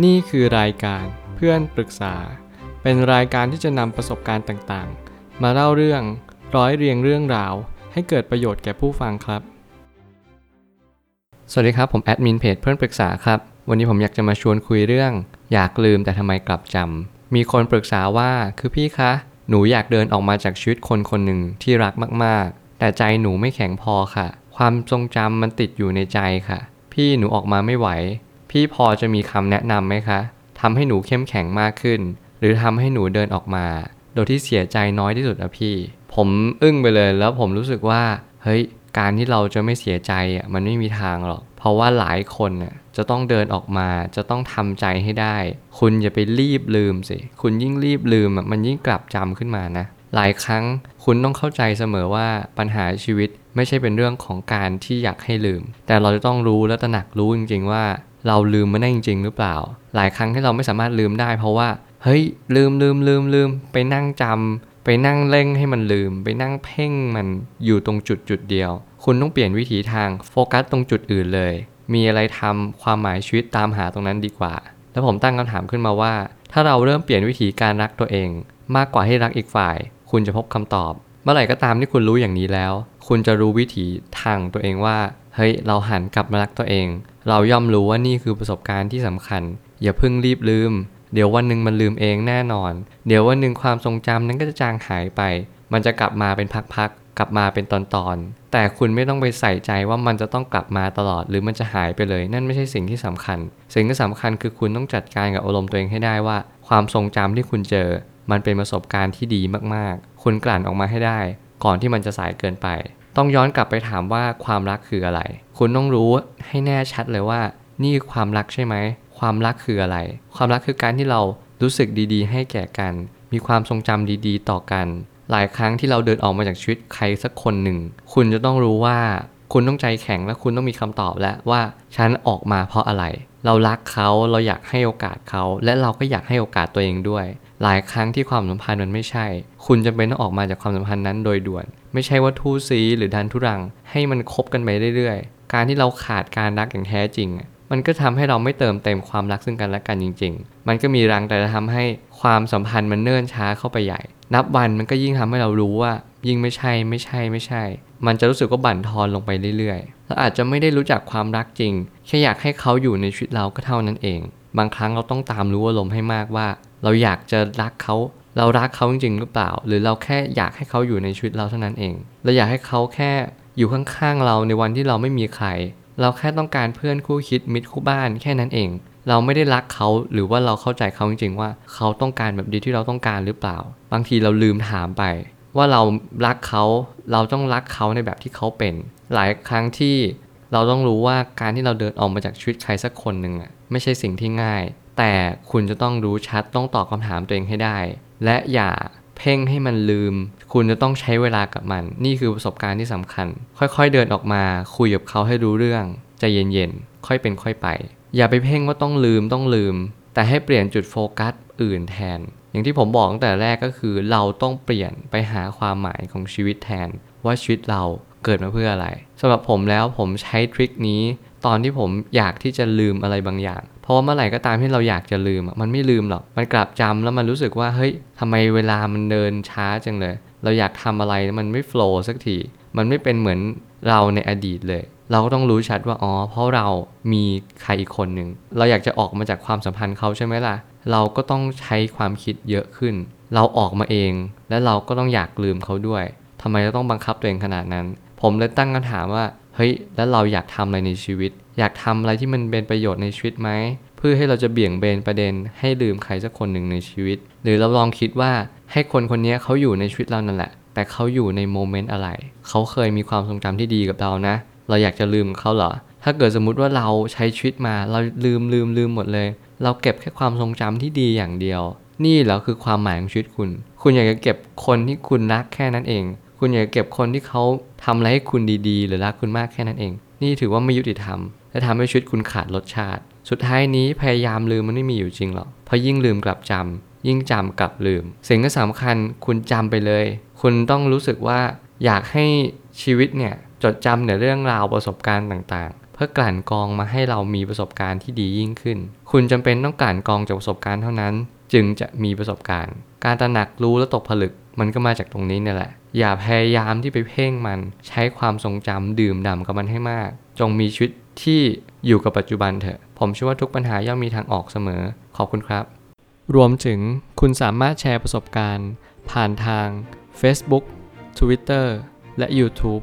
นี่คือรายการเพื่อนปรึกษา เป็นรายการที่จะนำประสบการณ์ต่างๆ มาเล่าเรื่องร้อยเรียงเรื่องราว ให้เกิดประโยชน์แก่ผู้ฟังครับ สวัสดีครับ ผมแอดมินเพจเพื่อนปรึกษาครับ วันนี้ผมอยากจะมาชวนคุยเรื่อง อยากลืมแต่ทำไมกลับจำ มีคนปรึกษาว่าคือพี่คะ หนูอยากเดินออกมาจากชีวิตคนคนหนึ่งที่รักมากๆ แต่ใจหนูไม่แข็งพอค่ะ ความทรงจำมันติดอยู่ในใจค่ะ พี่หนูออกมาไม่ไหว พี่พอจะมีคำแนะนำไหมคะทำให้หนูเข้มแข็งมากขึ้น หรือทำให้หนูเดินออกมา โดยที่เสียใจน้อยที่สุดอะพี่ ผมอึ้งไปเลยแล้วผมรู้สึกว่า เฮ้ย การที่เราจะไม่เสียใจอะมันไม่มีทางหรอก เพราะว่าหลายคนน่ะจะต้องเดินออกมา จะต้องทำใจให้ได้ คุณอย่าไปรีบลืมสิ คุณยิ่งรีบลืมอะมันยิ่งกลับจำขึ้นมานะ หลายครั้งคุณต้องเข้าใจเสมอว่าปัญหาชีวิตไม่ใช่เป็นเรื่องของการที่อยากให้ลืม แต่เราจะต้องรู้และตระหนักรู้จริง ๆ ว่า เราลืมมันได้จริง ๆ หรือเปล่า หลายครั้งที่เราไม่สามารถลืมได้ เพราะว่า เฮ้ย ลืมลืมลืมลืมไปนั่งจำไปนั่งเร่งให้มันลืม ไปนั่งเพ่งมันอยู่ตรงจุดจุดเดียว คุณต้องเปลี่ยนวิถีทางโฟกัสตรงจุดอื่นเลย มีอะไรทำความหมายชีวิตตามหาตรงนั้นดีกว่า แล้วผมตั้งคำถามขึ้นมาว่า ถ้าเราเริ่มเปลี่ยนวิธีการรักตัวเอง มากกว่าให้รักอีกฝ่าย คุณจะพบคำตอบ เมื่อไหร่ก็ตามที่คุณรู้อย่างนี้แล้ว คุณจะรู้วิถีทางตัวเองว่า เฮ้ยเราหันกลับมารักตัวเอง เราย่อมรู้ว่านี่คือประสบการณ์ที่สำคัญ อย่าเพิ่งรีบลืม เดี๋ยววันหนึ่งมันลืมเองแน่นอน เดี๋ยววันหนึ่งความทรงจำนั้นก็จะจางหายไป มันจะกลับมาเป็นพักๆกลับมาเป็นตอนๆแต่คุณไม่ต้องไปใส่ใจว่ามันจะต้องกลับมาตลอด หรือมันจะหายไปเลย นั่นไม่ใช่สิ่งที่สำคัญ สิ่งที่สำคัญคือคุณต้องจัดการกับอารมณ์ตัวเองให้ได้ว่า ความทรงจำที่คุณเจอ มันเป็นประสบการณ์ที่ดีมากๆ คุณกลั่นออกมาให้ได้ ก่อนที่มันจะสายเกินไป ต้องย้อนกลับไปถามว่าความรักคืออะไร คุณต้องรู้ให้แน่ชัดเลยว่า นี่ความรักใช่ไหม ความรักคืออะไร ความรักคือการที่เรารู้สึกดีๆ ให้แก่กัน มีความทรงจำดีๆ ต่อกัน หลายครั้งที่เราเดินออกมาจากชีวิตใครสักคนหนึ่ง คุณจะต้องรู้ว่า คุณต้องใจแข็งและคุณต้องมีคำตอบแล้วว่าฉันออกมาเพราะอะไร เรารักเขาเราอยากให้โอกาสเขา และเราก็อยากให้โอกาสตัวเองด้วย หลายครั้งที่ความสัมพันธ์มันไม่ใช่ คุณจะเป็นต้องออกมาจากความสัมพันธ์นั้นโดยด่วน ไม่ใช่ว่าทู่ซีหรือดันทุรัง ให้มันคบกันไปเรื่อยๆ การที่เราขาดการรักอย่างแท้จริงมันก็ทำให้เราไม่เติมเต็มความรักซึ่งกันและกันจริง ๆ มันก็มีรังแต่จะทำให้ความสัมพันธ์มันเนิ่นช้าเข้าไปใหญ่ นับวันมันก็ยิ่งทำให้เรารู้ว่า ยิ่งไม่ใช่ไม่ใช่ไม่ใช่ มันจะรู้สึกว่าบั่นทอนลงไปเรื่อยๆแล้วอาจจะไม่ได้รู้จักความรักจริง แค่อยากให้เขาอยู่ในชีวิตเราก็เท่านั้นเอง บางครั้งเราต้องตามรู้อารมณ์ให้มากว่า เราอยากจะรักเขาเรารักเขาจริงๆหรือเปล่า หรือเราแค่อยากให้เขาอยู่ในชีวิตเราเท่านั้นเอง เราอยากให้เขาแค่อยู่ข้างๆเราในวันที่เราไม่มีใคร เราแค่ต้องการเพื่อนคู่คิดมิตรคู่บ้านแค่นั้นเอง เราไม่ได้รักเขาหรือว่าเราเข้าใจเขาจริงๆว่า เขาต้องการแบบดีที่เราต้องการหรือเปล่า บางทีเราลืมถามไป ว่าเรารักเขาเราต้องรักเขาในแบบที่เขาเป็น หลายครั้งที่เราต้องรู้ว่าการที่เราเดินออกมาจากชีวิตใครสักคนหนึ่งอะไม่ใช่สิ่งที่ง่าย แต่คุณจะต้องรู้ชัดต้องตอบคำถามตัวเองให้ได้ และอย่าเพ่งให้มันลืม คุณจะต้องใช้เวลากับมัน นี่คือประสบการณ์ที่สำคัญ ค่อยๆเดินออกมา คุยกับเขาให้รู้เรื่องใจเย็นๆค่อยเป็นค่อยไป อย่าไปเพ่งว่าต้องลืมต้องลืม แต่ให้เปลี่ยนจุดโฟกัสอื่นแทน อย่างที่ผมบอกตั้งแต่แรกก็คือเราต้องเปลี่ยนไปหาความหมายของชีวิตแทน ว่าชีวิตเราเกิดมาเพื่ออะไรสำหรับผมแล้วผมใช้ทริคนี้ตอนที่ผมอยากที่จะลืมอะไรบางอย่าง เพราะว่าเมื่อไหร่ก็ตามที่เราอยากจะลืมมันไม่ลืมหรอก มันกลับจำแล้วมันรู้สึกว่าเฮ้ยทำไมเวลามันเดินช้าจังเลย เราอยากทำอะไรมันไม่โฟล์สักที มันไม่เป็นเหมือนเราในอดีตเลย เราก็ต้องรู้ชัดว่าอ๋อเพราะเรามีใครอีกคนหนึ่งเราอยากจะออกมาจากความสัมพันธ์เขาใช่ไหมล่ะ เราก็ต้องใช้ความคิดเยอะขึ้น เราออกมาเอง และเราก็ต้องอยากลืมเขาด้วยทำไมเราต้องบังคับตัวเองขนาดนั้น ผมเลยตั้งคำถามว่าเฮ้ยแล้วเราอยากทำอะไรในชีวิต อยากทำอะไรที่มันเป็นประโยชน์ในชีวิตไหมเพื่อให้เราจะเบี่ยงเบนประเด็น ให้ลืมใครสักคนหนึ่งในชีวิต หรือเราลองคิดว่าให้คนคนนี้เขาอยู่ในชีวิตเรานั่นแหละ แต่เขาอยู่ในโมเมนต์อะไร เขาเคยมีความทรงจำที่ดีกับเรานะ เราอยากจะลืมเขาเหรอ ถ้าเกิดสมมุติว่าเราใช้ชีวิตมาเราลืมลืมลืมหมดเลย เราเก็บแค่ความทรงจำที่ดีอย่างเดียว นี่แหละคือความหมายของชีวิตคุณ คุณอยากจะเก็บคนที่คุณรักแค่นั้นเอง คุณอยากจะเก็บคนที่เขาทำอะไรให้คุณดีๆ หรือรักคุณมากแค่นั้นเอง นี่ถือว่าไม่ยุติธรรม และทำให้ชีวิตคุณขาดรสชาติ สุดท้ายนี้พยายามลืมมันไม่มีอยู่จริงหรอก เพราะยิ่งลืมกลับจำยิ่งจำกลับลืม สิ่งที่สำคัญคุณจำไปเลย คุณต้องรู้สึกว่าอยากให้ชีวิตเนี่ย จดจำในเรื่องราวประสบการณ์ต่างๆ เพื่อกลั่นกรองมาให้เรามีประสบการณ์ที่ดียิ่งขึ้น คุณจำเป็นต้องกลั่นกรองจากประสบการณ์เท่านั้น จึงจะมีประสบการณ์ การตระหนักรู้และตกผลึกมันก็มาจากตรงนี้เนี่ยแหละ อย่าพยายามที่ไปเพ่งมัน ใช้ความทรงจำดื่มด่ำกับมันให้มาก จงมีชีวิตที่อยู่กับปัจจุบันเถอะ ผมเชื่อว่าทุกปัญหาย่อมมีทางออกเสมอ ขอบคุณครับ รวมถึงคุณสามารถแชร์ประสบการณ์ ผ่านทาง Facebook Twitter และ YouTube